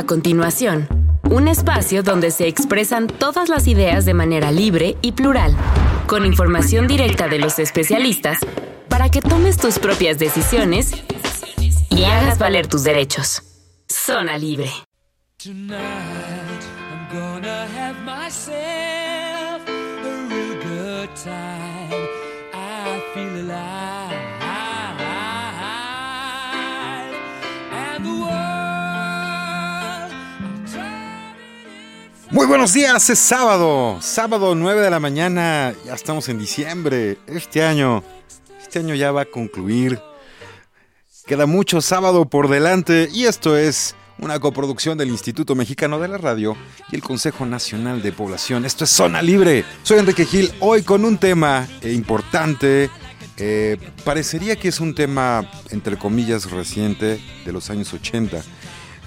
A continuación, un espacio donde se expresan todas las ideas de manera libre y plural, con información directa de los especialistas para que tomes tus propias decisiones y hagas valer tus derechos. Zona Libre. Muy buenos días, es sábado, sábado 9 de la mañana, ya estamos en diciembre, este año, este año ya va a concluir, queda mucho sábado por delante y esto es una coproducción del Instituto Mexicano de la Radio y el Consejo Nacional de Población, esto es Zona Libre, soy Enrique Gil, hoy con un tema eh, importante, eh, parecería que es un tema entre comillas reciente de los años 80,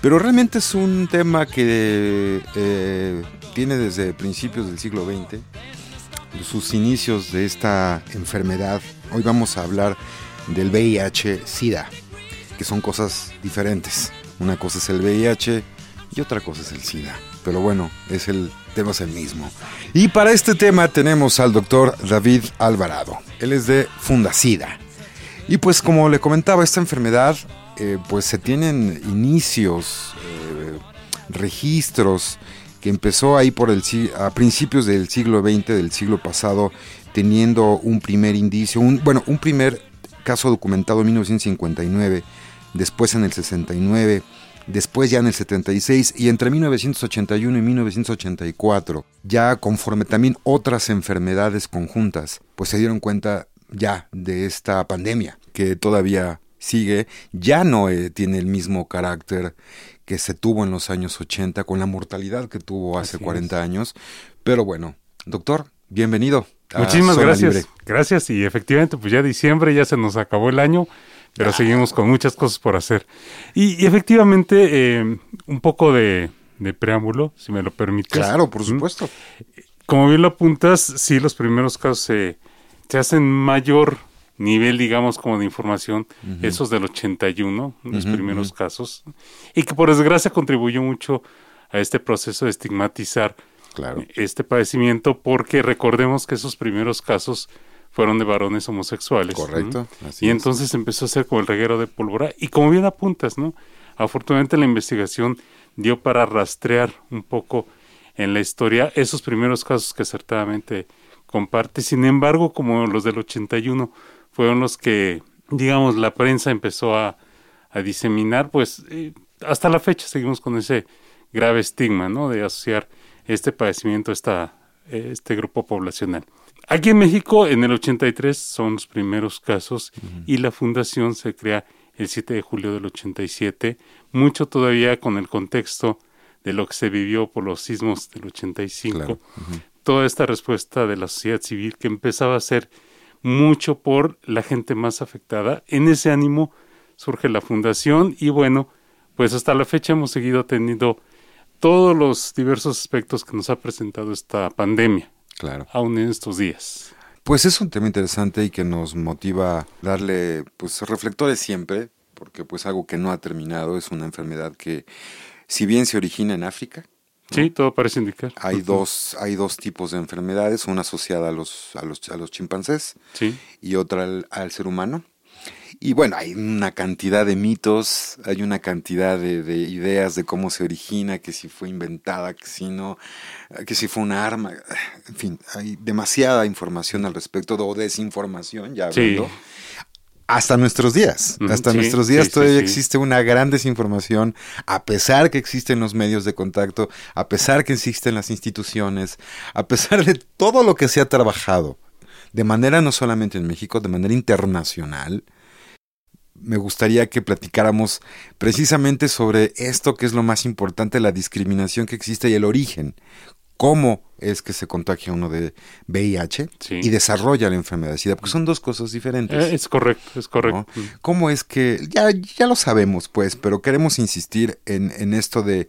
pero realmente es un tema que eh, tiene desde principios del siglo XX, sus inicios de esta enfermedad. Hoy vamos a hablar del VIH-Sida, que son cosas diferentes. Una cosa es el VIH y otra cosa es el SIDA. Pero bueno, es el tema es el mismo. Y para este tema tenemos al doctor David Alvarado. Él es de Fundacida. Y pues como le comentaba, esta enfermedad, eh, pues se tienen inicios, eh, registros, que empezó ahí por el a principios del siglo XX, del siglo pasado, teniendo un primer indicio, un, bueno, un primer caso documentado en 1959, después en el 69, después ya en el 76 y entre 1981 y 1984, ya conforme también otras enfermedades conjuntas, pues se dieron cuenta ya de esta pandemia que todavía sigue, ya no eh, tiene el mismo carácter que se tuvo en los años 80 con la mortalidad que tuvo hace Así 40 años. Pero bueno, doctor, bienvenido. a Muchísimas Zona gracias. Libre. Gracias y efectivamente pues ya diciembre ya se nos acabó el año, pero seguimos con muchas cosas por hacer. Y, y efectivamente eh, un poco de, de preámbulo, si me lo permites. Claro, por supuesto. Como bien lo apuntas, sí, los primeros casos se, se hacen mayor nivel, digamos, como de información, esos del 81, los Ujú, primeros ujú. casos, y que por desgracia contribuyó mucho a este proceso de estigmatizar Claro. este padecimiento, porque recordemos que esos primeros casos fueron de varones homosexuales. Correcto, ¿no? así Y es. entonces empezó a ser como el reguero de pólvora, y como bien apuntas, ¿no? Afortunadamente la investigación dio para rastrear un poco en la historia esos primeros casos que acertadamente comparte. Sin embargo, como los del 81 fueron los que, digamos, la prensa empezó a, a diseminar, pues eh, hasta la fecha seguimos con ese grave estigma, ¿no? De asociar este padecimiento a esta, eh, este grupo poblacional. Aquí en México, en el 83, son los primeros casos y la fundación se crea el 7 de julio del 87, mucho todavía con el contexto de lo que se vivió por los sismos del 85 Claro. toda esta respuesta de la sociedad civil que empezaba a ser mucho por la gente más afectada. En ese ánimo surge la fundación y bueno, pues hasta la fecha hemos seguido teniendo todos los diversos aspectos que nos ha presentado esta pandemia, Claro. aún en estos días. Pues es un tema interesante y que nos motiva darle pues reflectores siempre, porque pues algo que no ha terminado es una enfermedad que si bien se origina en África, Sí, todo parece indicar. hay dos hay dos tipos de enfermedades, una asociada a los a los a los chimpancés Sí, y otra al, al ser humano. Y bueno, hay una cantidad de mitos, hay una cantidad de, de ideas de cómo se origina, que si fue inventada, que si no, que si fue una arma, en fin, hay demasiada información al respecto, o desinformación, ya Sí. Hasta nuestros días, hasta sí, nuestros días sí, todavía sí. existe una gran desinformación, a pesar que existen los medios de contacto, a pesar que existen las instituciones, a pesar de todo lo que se ha trabajado, de manera no solamente en México, de manera internacional, me gustaría que platicáramos precisamente sobre esto que es lo más importante, la discriminación que existe y el origen. ¿Cómo es que se contagia uno de VIH Sí. y desarrolla la enfermedad de SIDA? Porque son dos cosas diferentes. Eh, es correcto, es correcto. ¿no? ¿Cómo es que, ya, ya lo sabemos pues, pero queremos insistir en, en esto de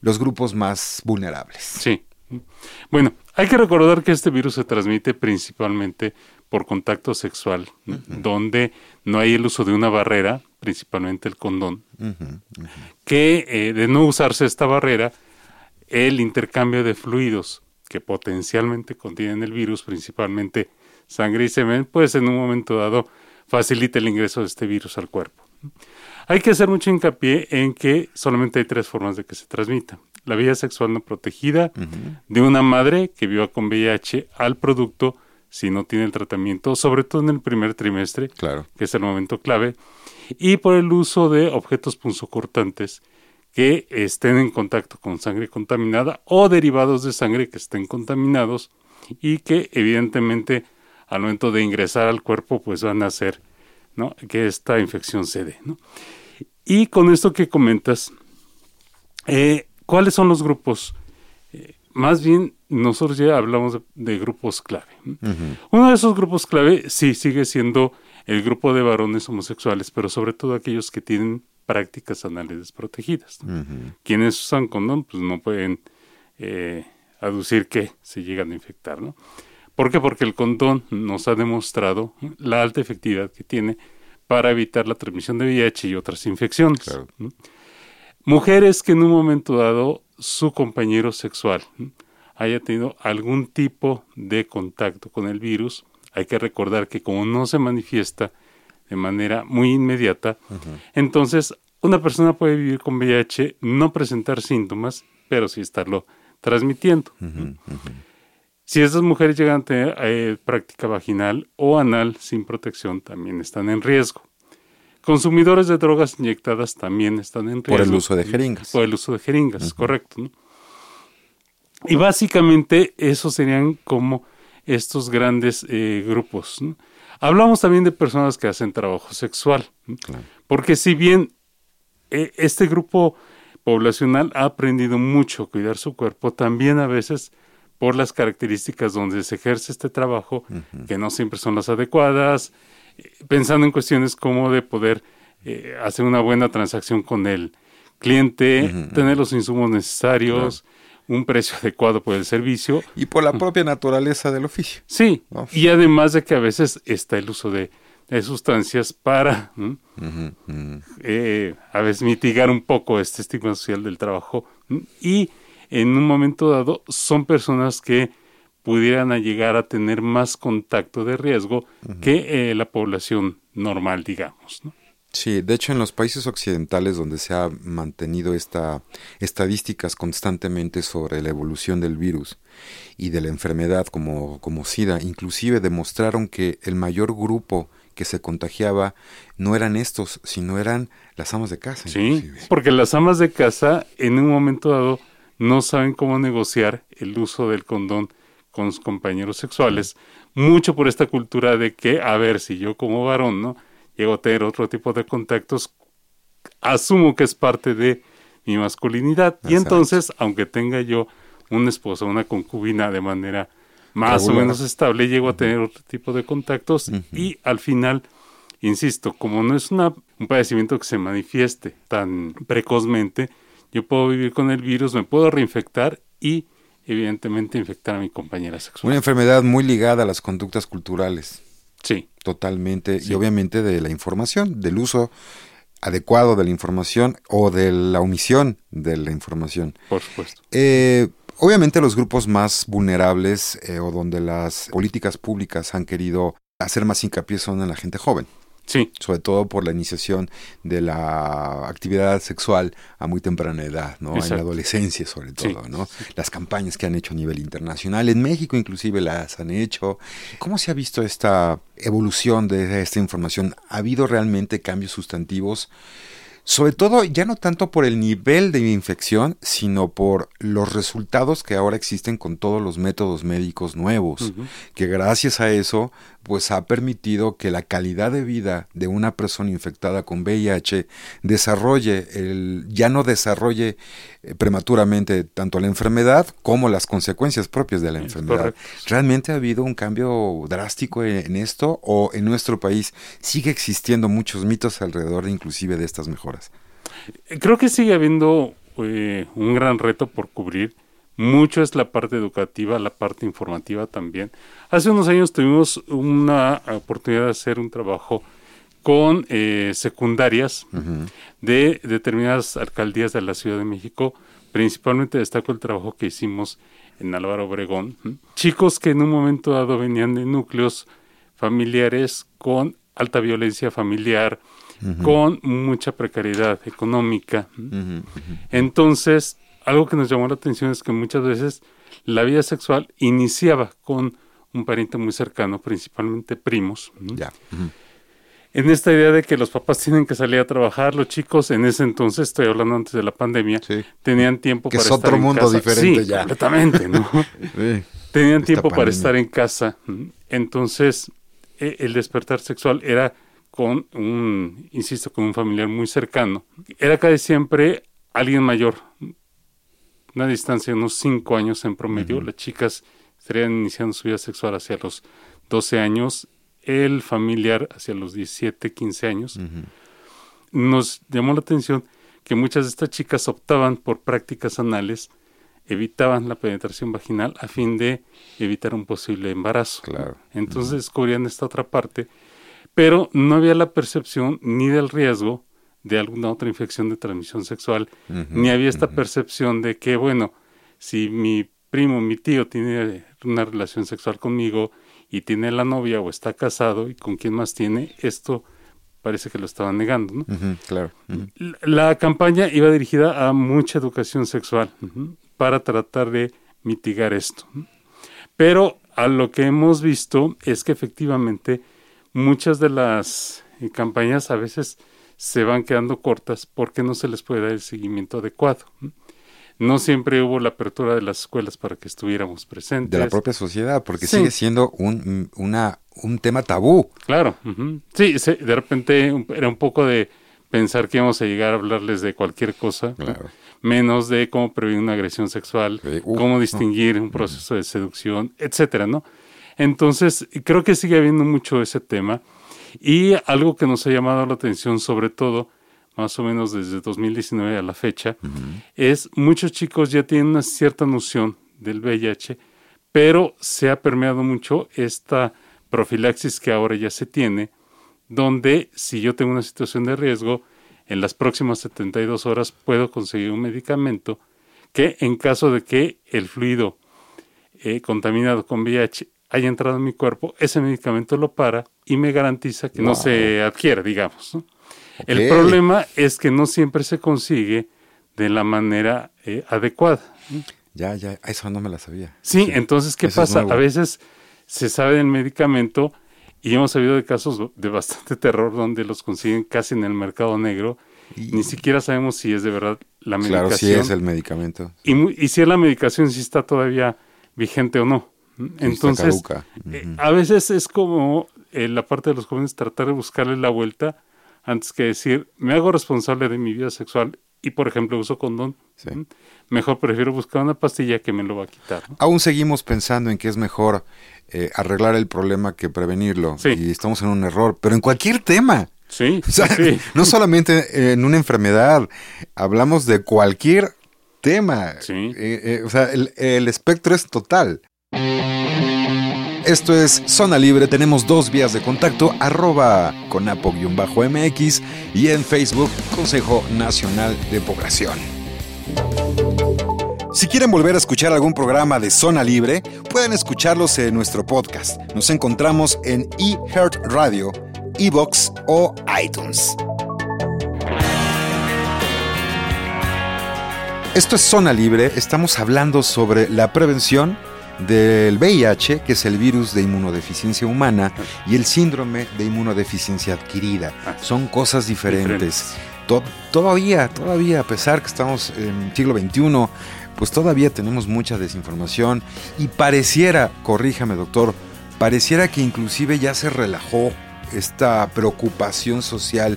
los grupos más vulnerables? Sí. Bueno, hay que recordar que este virus se transmite principalmente por contacto sexual, donde no hay el uso de una barrera, principalmente el condón, que eh, de no usarse esta barrera, el intercambio de fluidos que potencialmente contienen el virus, principalmente sangre y semen, pues en un momento dado facilita el ingreso de este virus al cuerpo. Hay que hacer mucho hincapié en que solamente hay tres formas de que se transmita. La vía sexual no protegida, de una madre que viva con VIH al producto si no tiene el tratamiento, sobre todo en el primer trimestre, Claro. que es el momento clave, y por el uso de objetos punzocortantes que estén en contacto con sangre contaminada o derivados de sangre que estén contaminados y que evidentemente al momento de ingresar al cuerpo pues van a hacer ¿no? que esta infección se dé. ¿no? Y con esto que comentas, eh, ¿cuáles son los grupos? Eh, más bien, nosotros ya hablamos de, de grupos clave. ¿no? Uno de esos grupos clave sí sigue siendo el grupo de varones homosexuales, pero sobre todo aquellos que tienen prácticas anales desprotegidas. ¿no? Quienes usan condón, pues no pueden eh, aducir que se llegan a infectar, ¿no? ¿Por qué? Porque el condón nos ha demostrado la alta efectividad que tiene para evitar la transmisión de VIH y otras infecciones. Claro. ¿no? Mujeres que en un momento dado su compañero sexual ¿no? haya tenido algún tipo de contacto con el virus, hay que recordar que como no se manifiesta de manera muy inmediata, entonces una persona puede vivir con VIH, no presentar síntomas, pero sí estarlo transmitiendo. Si esas mujeres llegan a tener eh, práctica vaginal o anal sin protección, también están en riesgo. Consumidores de drogas inyectadas también están en riesgo. Por el uso de jeringas. Por el uso de jeringas, correcto. ¿no? Y básicamente esos serían como estos grandes eh, grupos. ¿no? Hablamos también de personas que hacen trabajo sexual, porque si bien este grupo poblacional ha aprendido mucho a cuidar su cuerpo, también a veces por las características donde se ejerce este trabajo, que no siempre son las adecuadas, eh, pensando en cuestiones como de poder eh, hacer una buena transacción con el cliente, tener los insumos necesarios, un precio adecuado por el servicio. Y por la propia naturaleza del oficio. Sí, ¿no? y además de que a veces está el uso de, de sustancias para eh, a veces mitigar un poco este estigma social del trabajo y en un momento dado son personas que pudieran llegar a tener más contacto de riesgo que eh, la población normal, digamos. ¿no? Sí, de hecho en los países occidentales donde se ha mantenido esta estadísticas constantemente sobre la evolución del virus y de la enfermedad como, como SIDA, inclusive demostraron que el mayor grupo que se contagiaba no eran estos, sino eran las amas de casa. Sí, inclusive. porque las amas de casa en un momento dado no saben cómo negociar el uso del condón con sus compañeros sexuales, mucho por esta cultura de que, a ver, si yo como varón, ¿no? Llego a tener otro tipo de contactos, asumo que es parte de mi masculinidad y entonces, aunque tenga yo una esposa, una concubina de manera más Regular. o menos estable, llego a tener otro tipo de contactos y al final insisto, como no es una, un padecimiento que se manifieste tan precozmente, yo puedo vivir con el virus, me puedo reinfectar y evidentemente infectar a mi compañera Una sexual. enfermedad muy ligada a las conductas culturales, Sí, totalmente, Sí. y obviamente de la información, del uso adecuado de la información o de la omisión de la información. por supuesto. Eh, obviamente los grupos más vulnerables eh, o donde las políticas públicas han querido hacer más hincapié son en la gente joven, Sí, sobre todo por la iniciación de la actividad sexual a muy temprana edad, ¿no? En la adolescencia sobre Sí, todo, ¿no? Las campañas que han hecho a nivel internacional, en México inclusive las han hecho. ¿Cómo se ha visto esta evolución de esta información? ¿Ha habido realmente cambios sustantivos? Sobre todo, ya no tanto por el nivel de infección, sino por los resultados que ahora existen con todos los métodos médicos nuevos, que gracias a eso pues ha permitido que la calidad de vida de una persona infectada con VIH desarrolle, el, ya no desarrolle eh, prematuramente tanto la enfermedad como las consecuencias propias de la enfermedad. correcto. ¿Realmente ha habido un cambio drástico en, en esto o en nuestro país sigue existiendo muchos mitos alrededor de inclusive de estas mejoras? Creo que sigue habiendo eh, un gran reto por cubrir. Mucho es la parte educativa, la parte informativa también. Hace unos años tuvimos una oportunidad de hacer un trabajo con eh, secundarias de determinadas alcaldías de la Ciudad de México. Principalmente destaco el trabajo que hicimos en Álvaro Obregón. Chicos que en un momento dado venían de núcleos familiares con alta violencia familiar, con mucha precariedad económica. Entonces, algo que nos llamó la atención es que muchas veces la vida sexual iniciaba con un pariente muy cercano, principalmente primos. Ya. En esta idea de que los papás tienen que salir a trabajar, los chicos en ese entonces, estoy hablando antes de la pandemia, Sí. tenían tiempo Que para es estar otro en mundo casa. diferente Sí, ya. completamente, ¿no? Sí. tenían Esta tiempo para estar en casa. Entonces, e- el despertar sexual era con un, insisto, con un familiar muy cercano. Era casi siempre alguien mayor, una distancia de unos 5 años en promedio. Las chicas estarían iniciando su vida sexual hacia los 12 años, el familiar hacia los 17, 15 años. Nos llamó la atención que muchas de estas chicas optaban por prácticas anales, evitaban la penetración vaginal a fin de evitar un posible embarazo. Claro. Entonces descubrían esta otra parte, pero no había la percepción ni del riesgo de alguna otra infección de transmisión sexual, ni había esta percepción de que, bueno, si mi primo, mi tío tiene una relación sexual conmigo y tiene la novia o está casado y con quién más tiene, esto parece que lo estaban negando, ¿no? Claro. La- La campaña iba dirigida a mucha educación sexual para tratar de mitigar esto. Pero a lo que hemos visto es que efectivamente muchas de las eh, campañas a veces se van quedando cortas porque no se les puede dar el seguimiento adecuado. ¿no? Siempre hubo la apertura de las escuelas para que estuviéramos presentes. De la propia sociedad, porque Sí. sigue siendo un, una, un tema tabú. Claro, ujú. sí, de repente era un poco de pensar que íbamos a llegar a hablarles de cualquier cosa, ¿no? Claro. menos de cómo prevenir una agresión sexual, Sí, uh, cómo distinguir un proceso de seducción, etcétera, ¿no? Entonces, creo que sigue habiendo mucho ese tema y algo que nos ha llamado la atención, sobre todo, más o menos desde 2019 a la fecha, es muchos chicos ya tienen una cierta noción del VIH, pero se ha permeado mucho esta profilaxis que ahora ya se tiene, donde si yo tengo una situación de riesgo, en las próximas 72 horas puedo conseguir un medicamento que en caso de que el fluido eh, contaminado con VIH haya entrado en mi cuerpo, ese medicamento lo para y me garantiza que no se adquiera, digamos. ¿no? El problema es que no siempre se consigue de la manera eh, adecuada. Ya, ya, eso no me la sabía. Sí, entonces, ¿qué Eso pasa? A veces se sabe del medicamento y hemos sabido de casos de bastante terror donde los consiguen casi en el mercado negro. Y- Ni siquiera sabemos si es de verdad la Claro, medicación. sí es el medicamento. y, y si es la medicación, si está todavía vigente o no. Entonces, eh, a veces es como eh, la parte de los jóvenes tratar de buscarle la vuelta antes que decir, me hago responsable de mi vida sexual y, por ejemplo, uso condón. Mejor prefiero buscar una pastilla que me lo va a quitar. ¿no? Aún seguimos pensando en que es mejor eh, arreglar el problema que prevenirlo. Sí. Y estamos en un error, pero en cualquier tema. Sí, O sea, sí. no solamente en una enfermedad, hablamos de cualquier tema. Sí. Eh, eh, o sea, el, el espectro es total. Esto es Zona Libre, tenemos dos vías de contacto, arroba conapo-mx y en Facebook Consejo Nacional de Población. Si quieren volver a escuchar algún programa de Zona Libre, pueden escucharlos en nuestro podcast. Nos encontramos en eHeart Radio, Evox o iTunes. Esto es Zona Libre, estamos hablando sobre la prevención del VIH, que es el virus de inmunodeficiencia humana, y el síndrome de inmunodeficiencia adquirida. Son cosas diferentes. Diferentes. To- todavía, todavía, a pesar que estamos en siglo XXI, pues todavía tenemos mucha desinformación y pareciera, corríjame doctor, pareciera que inclusive ya se relajó esta preocupación social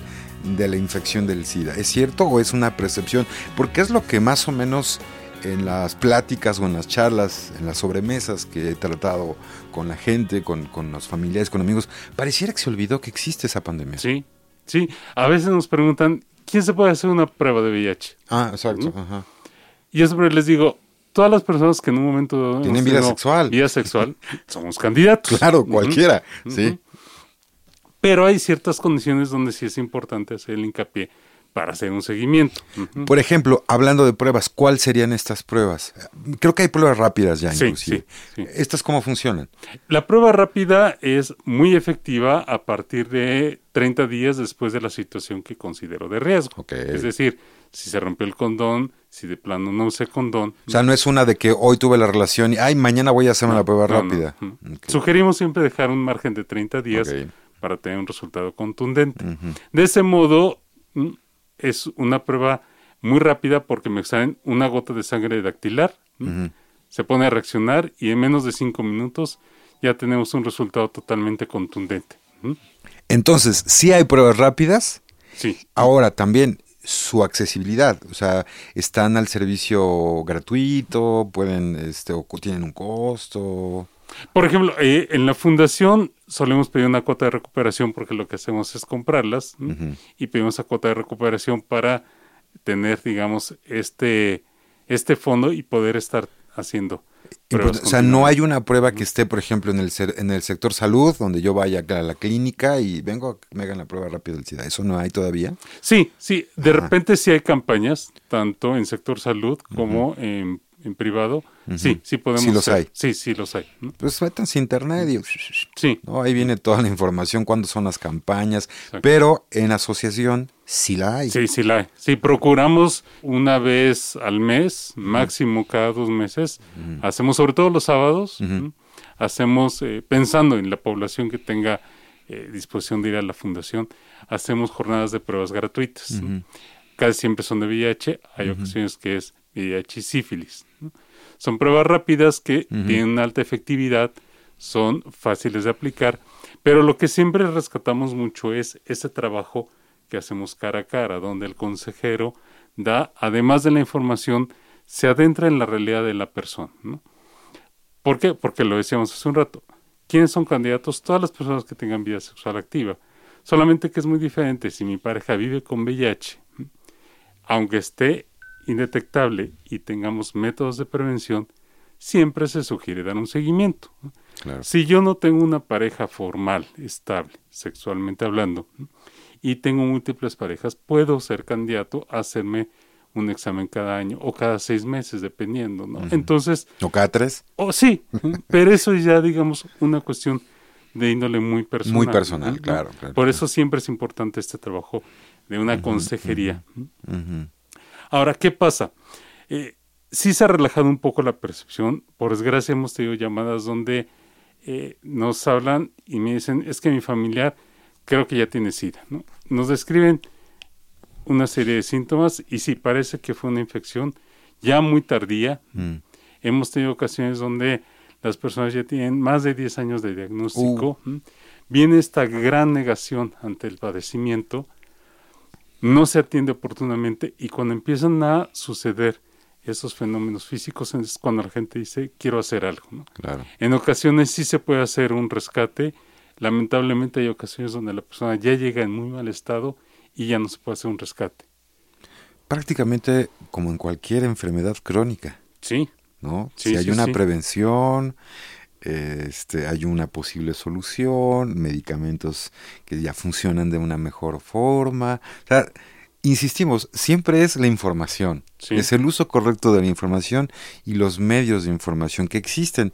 de la infección del SIDA. ¿Es cierto o es una percepción? Porque es lo que más o menos en las pláticas o en las charlas, en las sobremesas que he tratado con la gente, con, con los familiares, con amigos, pareciera que se olvidó que existe esa pandemia. Sí, sí. A veces nos preguntan, ¿quién se puede hacer una prueba de VIH? Ah, exacto. ¿No? ajá. Y yo siempre les digo, todas las personas que en un momento Tienen vida sexual. vida sexual, somos candidatos. Claro, cualquiera. Sí. Pero hay ciertas condiciones donde sí es importante hacer el hincapié para hacer un seguimiento. Por ejemplo, hablando de pruebas, ¿cuáles serían estas pruebas? Creo que hay pruebas rápidas ya, Sí, inclusive. sí, sí. ¿Estas cómo funcionan? La prueba rápida es muy efectiva a partir de 30 días después de la situación que considero de riesgo. Ok. Es decir, si se rompió el condón, si de plano no usé condón. O sea, no es una de que hoy tuve la relación y, ay, mañana voy a hacerme la prueba No, rápida. Sugerimos siempre dejar un margen de 30 días para tener un resultado contundente. De ese modo, mm, es una prueba muy rápida porque me extraen una gota de sangre dactilar, se pone a reaccionar y en menos de 5 minutos ya tenemos un resultado totalmente contundente. Entonces, sí hay pruebas rápidas. Sí, Ahora también su accesibilidad, o sea, están al servicio gratuito, pueden, este, o tienen un costo. Por ejemplo, eh, en la fundación solemos pedir una cuota de recuperación porque lo que hacemos es comprarlas y pedimos esa cuota de recuperación para tener, digamos, este, este fondo y poder estar haciendo. Import- o sea, no hay una prueba que esté, por ejemplo, en el, en el sector salud, donde yo vaya a la clínica y vengo me hagan la prueba rápida del SIDA. ¿Eso no hay todavía? Sí, sí, de repente sí hay campañas, tanto en sector salud como en, en privado. Sí, sí podemos. Sí los hacer. hay. Sí, sí los hay. ¿no? Pues métanse a internet y... Sí, No, ahí viene toda la información, cuándo son las campañas, pero en asociación sí la hay. Sí, sí la hay. Sí, procuramos una vez al mes, máximo cada dos meses. Hacemos sobre todo los sábados. Hacemos, eh, pensando en la población que tenga eh, disposición de ir a la fundación, hacemos jornadas de pruebas gratuitas. Casi siempre son de VIH, hay ocasiones que es VIH y sífilis. ¿no? Son pruebas rápidas que tienen alta efectividad, son fáciles de aplicar, pero lo que siempre rescatamos mucho es ese trabajo que hacemos cara a cara, donde el consejero da, además de la información, se adentra en la realidad de la persona. ¿no? ¿Por qué? Porque lo decíamos hace un rato. ¿Quiénes son candidatos? Todas las personas que tengan vida sexual activa. Solamente que es muy diferente si mi pareja vive con VIH, aunque esté indetectable y tengamos métodos de prevención, siempre se sugiere dar un seguimiento. Claro. Si yo no tengo una pareja formal, estable, sexualmente hablando, y tengo múltiples parejas, puedo ser candidato a hacerme un examen cada año o cada seis meses, dependiendo, ¿no? Entonces, ¿O cada tres? oh, sí, pero eso es ya, digamos, una cuestión de índole muy personal. Muy personal, ¿no? claro, claro, Por eso siempre es importante este trabajo de una consejería. Ujú. Ahora, ¿qué pasa? Eh, sí se ha relajado un poco la percepción. Por desgracia hemos tenido llamadas donde eh, nos hablan y me dicen, es que mi familiar creo que ya tiene SIDA. ¿no? Nos describen una serie de síntomas y sí, parece que fue una infección ya muy tardía. Mm. Hemos tenido ocasiones donde las personas ya tienen más de 10 años de diagnóstico. Uh. Viene esta gran negación ante el padecimiento, no se atiende oportunamente y cuando empiezan a suceder esos fenómenos físicos es cuando la gente dice quiero hacer algo. ¿no? Claro. En ocasiones sí se puede hacer un rescate, lamentablemente hay ocasiones donde la persona ya llega en muy mal estado y ya no se puede hacer un rescate. Prácticamente como en cualquier enfermedad crónica, Sí, ¿no? Sí, si hay sí, una sí. prevención, este, hay una posible solución, medicamentos que ya funcionan de una mejor forma. O sea, insistimos, siempre es la información, Sí. es el uso correcto de la información y los medios de información que existen.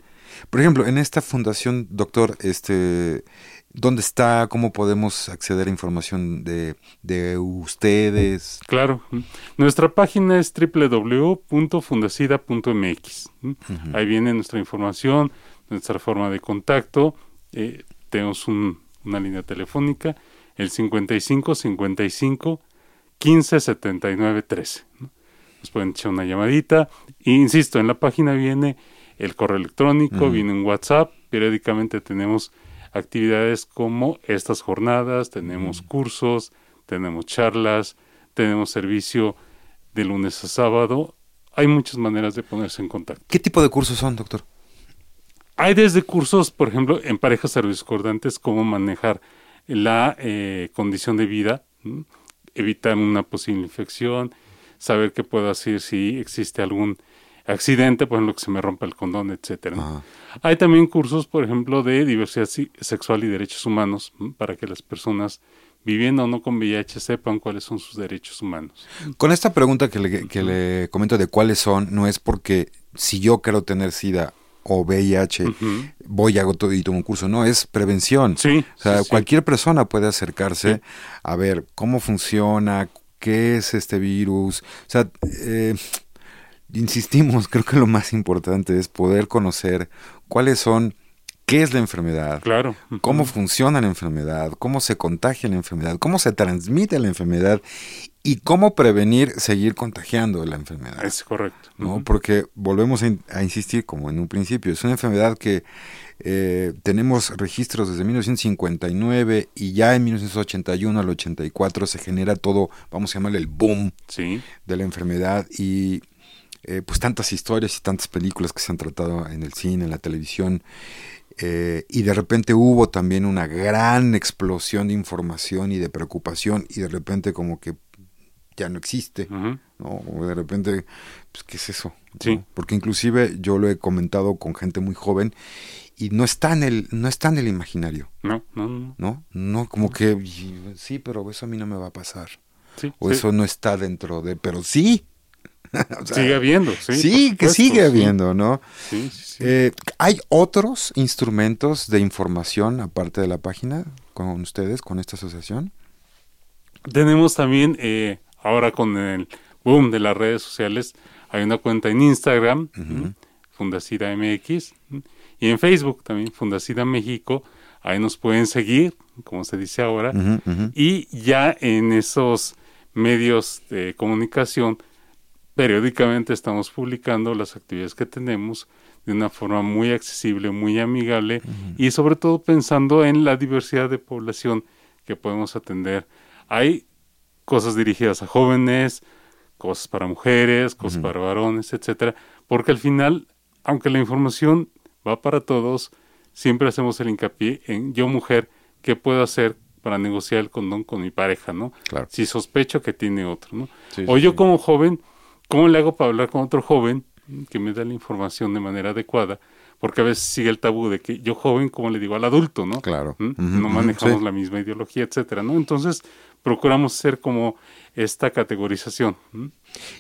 Por ejemplo, en esta fundación, doctor, este, ¿dónde está? ¿Cómo podemos acceder a información de, de ustedes? Claro. Nuestra página es www.fundacida.mx. Ahí viene nuestra información, nuestra forma de contacto. eh, tenemos un- una línea telefónica, el 55 55 15 79 13. ¿no? Nos pueden echar una llamadita. E insisto, en la página viene el correo electrónico, viene un WhatsApp, periódicamente tenemos actividades como estas jornadas, tenemos cursos, tenemos charlas, tenemos servicio de lunes a sábado. Hay muchas maneras de ponerse en contacto. ¿Qué tipo de cursos son, doctor? Hay desde cursos, por ejemplo, en parejas discordantes, cómo manejar la eh, condición de vida, ¿m? evitar una posible infección, saber qué puedo hacer si existe algún accidente, por ejemplo, que se me rompa el condón, etcétera. Hay también cursos, por ejemplo, de diversidad si- sexual y derechos humanos, ¿m? para que las personas viviendo o no con VIH sepan cuáles son sus derechos humanos. Con esta pregunta que le, que le comento de cuáles son, no es porque si yo quiero tener SIDA o VIH, Ujú. voy a hago todo y tomo un curso. No, es prevención. Sí, O sea, sí, sí. cualquier persona puede acercarse a ver cómo funciona, qué es este virus. O sea, eh, insistimos, creo que lo más importante es poder conocer cuáles son, qué es la enfermedad, Claro. cómo funciona la enfermedad, cómo se contagia la enfermedad, cómo se transmite la enfermedad y cómo prevenir seguir contagiando la enfermedad. Es correcto. ¿no? Porque volvemos a, in- a insistir, como en un principio, es una enfermedad que eh, tenemos registros desde 1959 y ya en 1981 al 84 se genera todo, vamos a llamarle el boom Sí. de la enfermedad y eh, pues tantas historias y tantas películas que se han tratado en el cine, en la televisión. Eh, y de repente hubo también una gran explosión de información y de preocupación y de repente como que ya no existe. ¿no? O de repente, pues, ¿qué es eso? Sí. ¿No? Porque inclusive yo lo he comentado con gente muy joven y no está en el, no está en el imaginario, No, no, no. ¿no? No, como que, sí, pero eso a mí no me va a pasar. Sí, O sí. eso no está dentro de, pero sí. O sea, sigue habiendo, sí. Sí, que sigue habiendo, ¿no? Sí, sí, sí. Eh, ¿Hay otros instrumentos de información aparte de la página con ustedes, con esta asociación? Tenemos también, eh, ahora con el boom de las redes sociales, hay una cuenta en Instagram, ¿m? Fundacida MX, y en Facebook también, Fundacida México. Ahí nos pueden seguir, como se dice ahora. Y ya en esos medios de comunicación, periódicamente estamos publicando las actividades que tenemos de una forma muy accesible, muy amigable y sobre todo pensando en la diversidad de población que podemos atender. Hay cosas dirigidas a jóvenes, cosas para mujeres, cosas para varones, etcétera, porque al final, aunque la información va para todos, siempre hacemos el hincapié en yo mujer, ¿qué puedo hacer para negociar el condón con mi pareja, no? Claro. Si sospecho que tiene otro, ¿no? Sí, o sí, yo sí. como joven, ¿cómo le hago para hablar con otro joven que me da la información de manera adecuada? Porque a veces sigue el tabú de que yo joven, ¿cómo le digo al adulto, no? Claro. ¿Mm? No manejamos sí. la misma ideología, etcétera, ¿no? Entonces, procuramos hacer como esta categorización.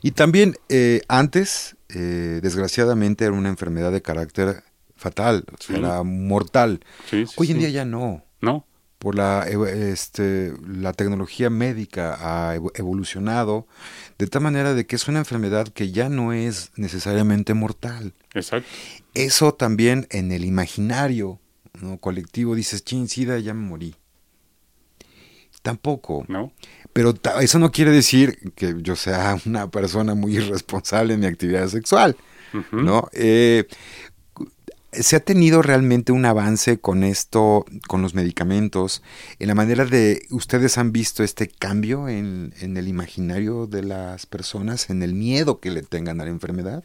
Y también eh, antes, eh, desgraciadamente, era una enfermedad de carácter fatal, o sea, Sí. era mortal. Sí, Hoy en día ya no. No, Por la, este, la tecnología médica ha evo- evolucionado de tal manera de que es una enfermedad que ya no es necesariamente mortal. exacto. Eso también en el imaginario ¿no? colectivo dices, chin, sida, ya me morí. Tampoco. No, Pero eso no quiere decir que yo sea una persona muy irresponsable en mi actividad sexual. ¿no? Eh, ¿Se ha tenido realmente un avance con esto, con los medicamentos, en la manera de, ustedes han visto este cambio en, en el imaginario de las personas, en el miedo que le tengan a la enfermedad?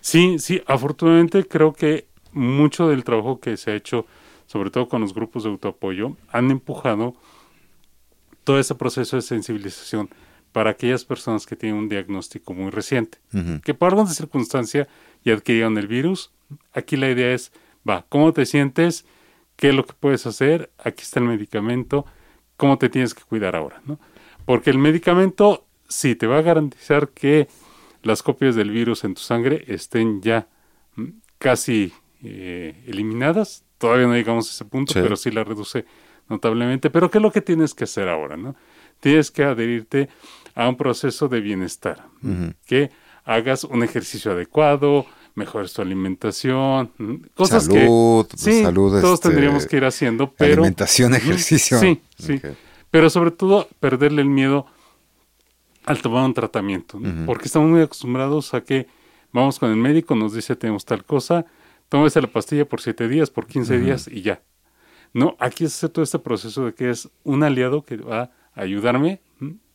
Sí, sí, afortunadamente creo que mucho del trabajo que se ha hecho, sobre todo con los grupos de autoapoyo, han empujado todo ese proceso de sensibilización para aquellas personas que tienen un diagnóstico muy reciente, que por alguna circunstancia ya adquirieron el virus. Aquí la idea es, va, ¿cómo te sientes? ¿Qué es lo que puedes hacer? Aquí está el medicamento. ¿Cómo te tienes que cuidar ahora? ¿no? Porque el medicamento sí te va a garantizar que las copias del virus en tu sangre estén ya mm, casi eh, eliminadas. Todavía no llegamos a ese punto, Sí. pero sí la reduce notablemente. Pero ¿qué es lo que tienes que hacer ahora? ¿no? Tienes que adherirte a un proceso de bienestar, que hagas un ejercicio adecuado, mejores tu alimentación, mm, cosas Salud, que sí, salud, todos este, tendríamos que ir haciendo, pero Alimentación, ejercicio. Sí, sí. Pero sobre todo perderle el miedo al tomar un tratamiento, porque estamos muy acostumbrados a que vamos con el médico, nos dice tenemos tal cosa, tómese la pastilla por 7 días, por 15 días y ya. No, aquí es hacer todo este proceso de que es un aliado que va a ayudarme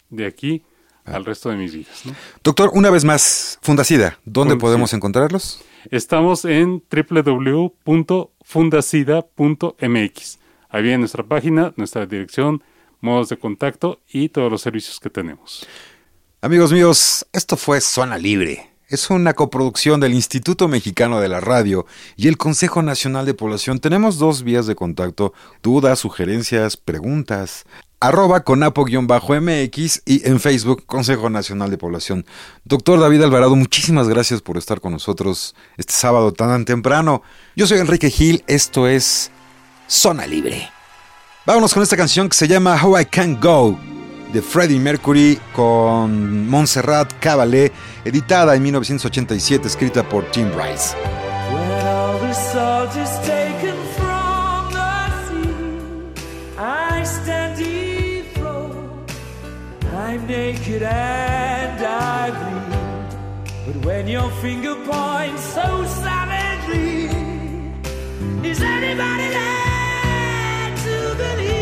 de aquí al resto de mis vidas. ¿no? Doctor, una vez más, Fundacida, ¿dónde Fundacida. podemos encontrarlos? Estamos en www.fundacida.mx. Ahí viene nuestra página, nuestra dirección, modos de contacto y todos los servicios que tenemos. Amigos míos, esto fue Zona Libre. Es una coproducción del Instituto Mexicano de la Radio y el Consejo Nacional de Población. Tenemos dos vías de contacto, dudas, sugerencias, preguntas. Arroba conapo-mx y en Facebook Consejo Nacional de Población. Doctor David Alvarado, muchísimas gracias por estar con nosotros este sábado tan temprano. Yo soy Enrique Gil, esto es Zona Libre. Vámonos con esta canción que se llama How I Can Go de Freddie Mercury con Montserrat Caballé, editada en 1987, escrita por Tim Rice. I'm naked and I bleed. But when your finger points so savagely, is anybody there to believe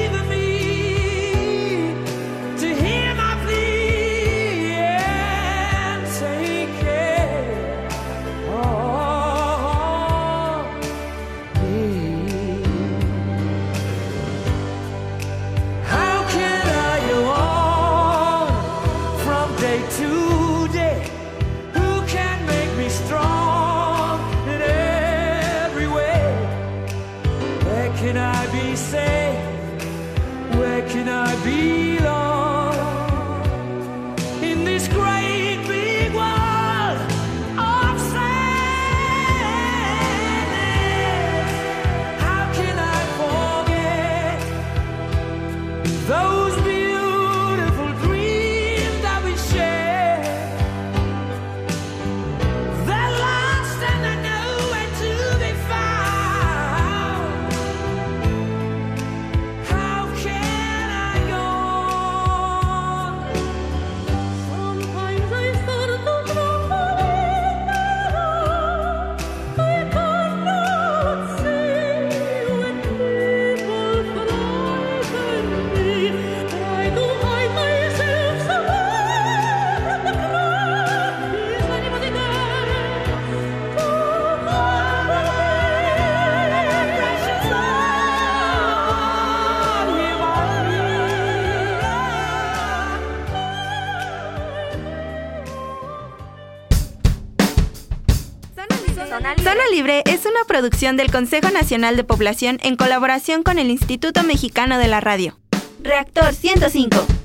producción del Consejo Nacional de Población en colaboración con el Instituto Mexicano de la Radio. Reactor 105.